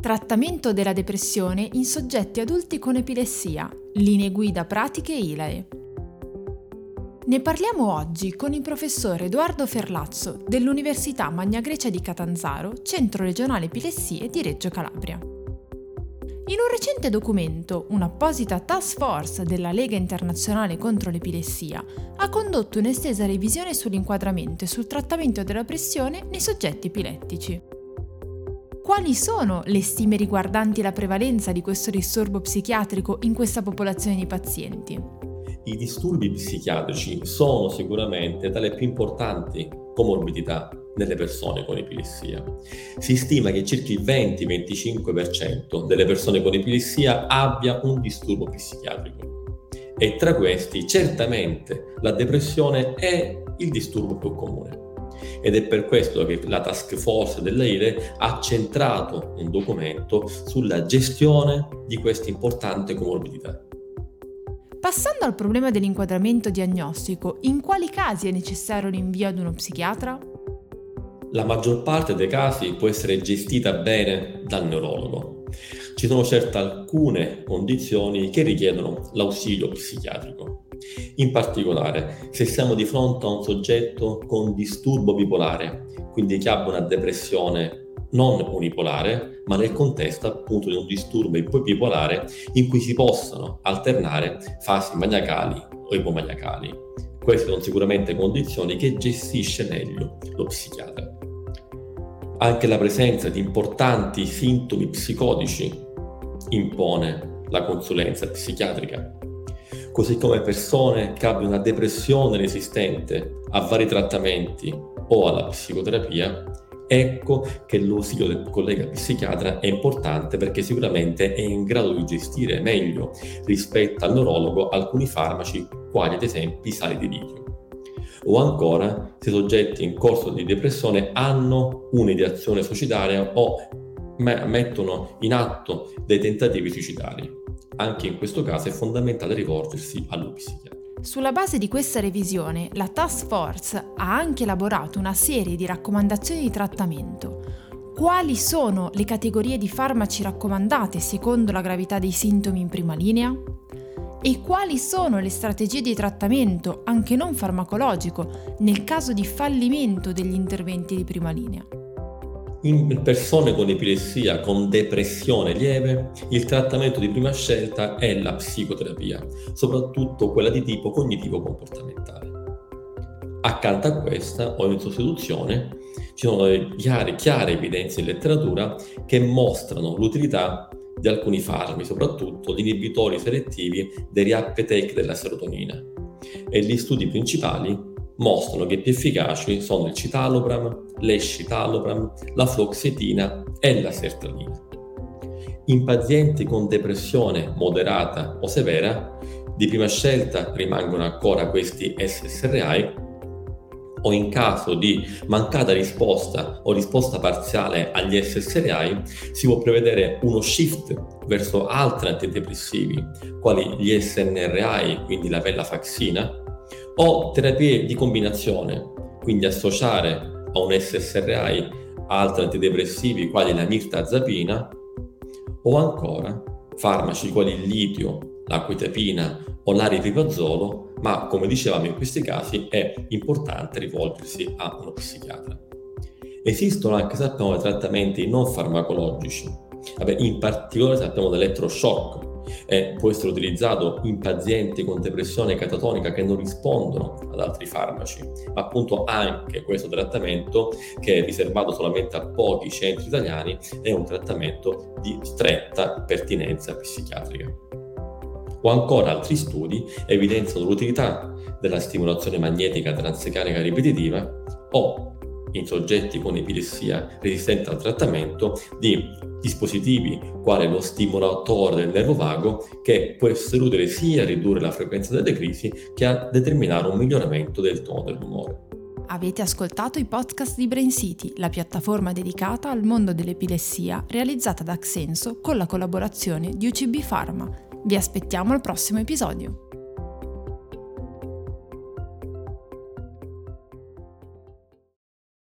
Trattamento della depressione in soggetti adulti con epilessia. Linee guida pratiche ILAE. Ne parliamo oggi con il professor Edoardo Ferlazzo dell'Università Magna Grecia di Catanzaro, Centro Regionale Epilessie di Reggio Calabria. In un recente documento, un'apposita task force della Lega Internazionale contro l'Epilessia ha condotto un'estesa revisione sull'inquadramento e sul trattamento della pressione nei soggetti epilettici. Quali sono le stime riguardanti la prevalenza di questo disturbo psichiatrico in questa popolazione di pazienti? I disturbi psichiatrici sono sicuramente tra le più importanti comorbidità nelle persone con epilessia. Si stima che circa il 20-25% delle persone con epilessia abbia un disturbo psichiatrico e tra questi certamente la depressione è il disturbo più comune ed è per questo che la task force dell'AIRE ha centrato un documento sulla gestione di questa importante comorbidità. Passando al problema dell'inquadramento diagnostico, in quali casi è necessario l'invio ad uno psichiatra? La maggior parte dei casi può essere gestita bene dal neurologo. Ci sono certo alcune condizioni che richiedono l'ausilio psichiatrico. In particolare, se siamo di fronte a un soggetto con disturbo bipolare, quindi che abbia una depressione non unipolare, ma nel contesto appunto di un disturbo bipolare in cui si possono alternare fasi maniacali o ipomaniacali. Queste sono sicuramente condizioni che gestisce meglio lo psichiatra. Anche la presenza di importanti sintomi psicotici impone la consulenza psichiatrica così come persone che abbiano una depressione resistente a vari trattamenti o alla psicoterapia, ecco che l'ausilio del collega psichiatra è importante perché sicuramente è in grado di gestire meglio rispetto al neurologo alcuni farmaci, quali ad esempio i sali di litio. O ancora, se soggetti in corso di depressione hanno un'ideazione suicidaria o mettono in atto dei tentativi suicidari anche in questo caso è fondamentale rivolgersi allo psichiatra. Sulla base di questa revisione, la Task Force ha anche elaborato una serie di raccomandazioni di trattamento. Quali sono le categorie di farmaci raccomandate secondo la gravità dei sintomi in prima linea? E quali sono le strategie di trattamento, anche non farmacologico, nel caso di fallimento degli interventi di prima linea? In persone con epilessia, con depressione lieve, il trattamento di prima scelta è la psicoterapia, soprattutto quella di tipo cognitivo-comportamentale. Accanto a questa, o in sostituzione, ci sono chiare, chiare evidenze in letteratura che mostrano l'utilità di alcuni farmaci, soprattutto gli inibitori selettivi dei reuptake della serotonina. E gli studi principali mostrano che più efficaci sono il citalopram, l'escitalopram, la floxetina e la sertralina. In pazienti con depressione moderata o severa, di prima scelta rimangono ancora questi SSRI o in caso di mancata risposta o risposta parziale agli SSRI si può prevedere uno shift verso altri antidepressivi quali gli SNRI, quindi la venlafaxina, o terapie di combinazione, quindi associare a un SSRI altri antidepressivi quali la mirtazapina o ancora farmaci quali il litio, l'acquitapina o l'aripiprazolo, ma come dicevamo in questi casi è importante rivolgersi a uno psichiatra. Esistono anche sappiamo trattamenti non farmacologici, Vabbè, in particolare sappiamo dell'elettroshock, e può essere utilizzato in pazienti con depressione catatonica che non rispondono ad altri farmaci, ma appunto anche questo trattamento che è riservato solamente a pochi centri italiani è un trattamento di stretta pertinenza psichiatrica. O ancora altri studi evidenziano l'utilità della stimolazione magnetica transcarica ripetitiva o in soggetti con epilessia resistente al trattamento di dispositivi quale lo stimolatore del nervo vago che può essere sia a ridurre la frequenza delle crisi che a determinare un miglioramento del tono dell'umore. Avete ascoltato i podcast di Brain City, la piattaforma dedicata al mondo dell'epilessia realizzata da Axenso con la collaborazione di UCB Pharma. Vi aspettiamo al prossimo episodio.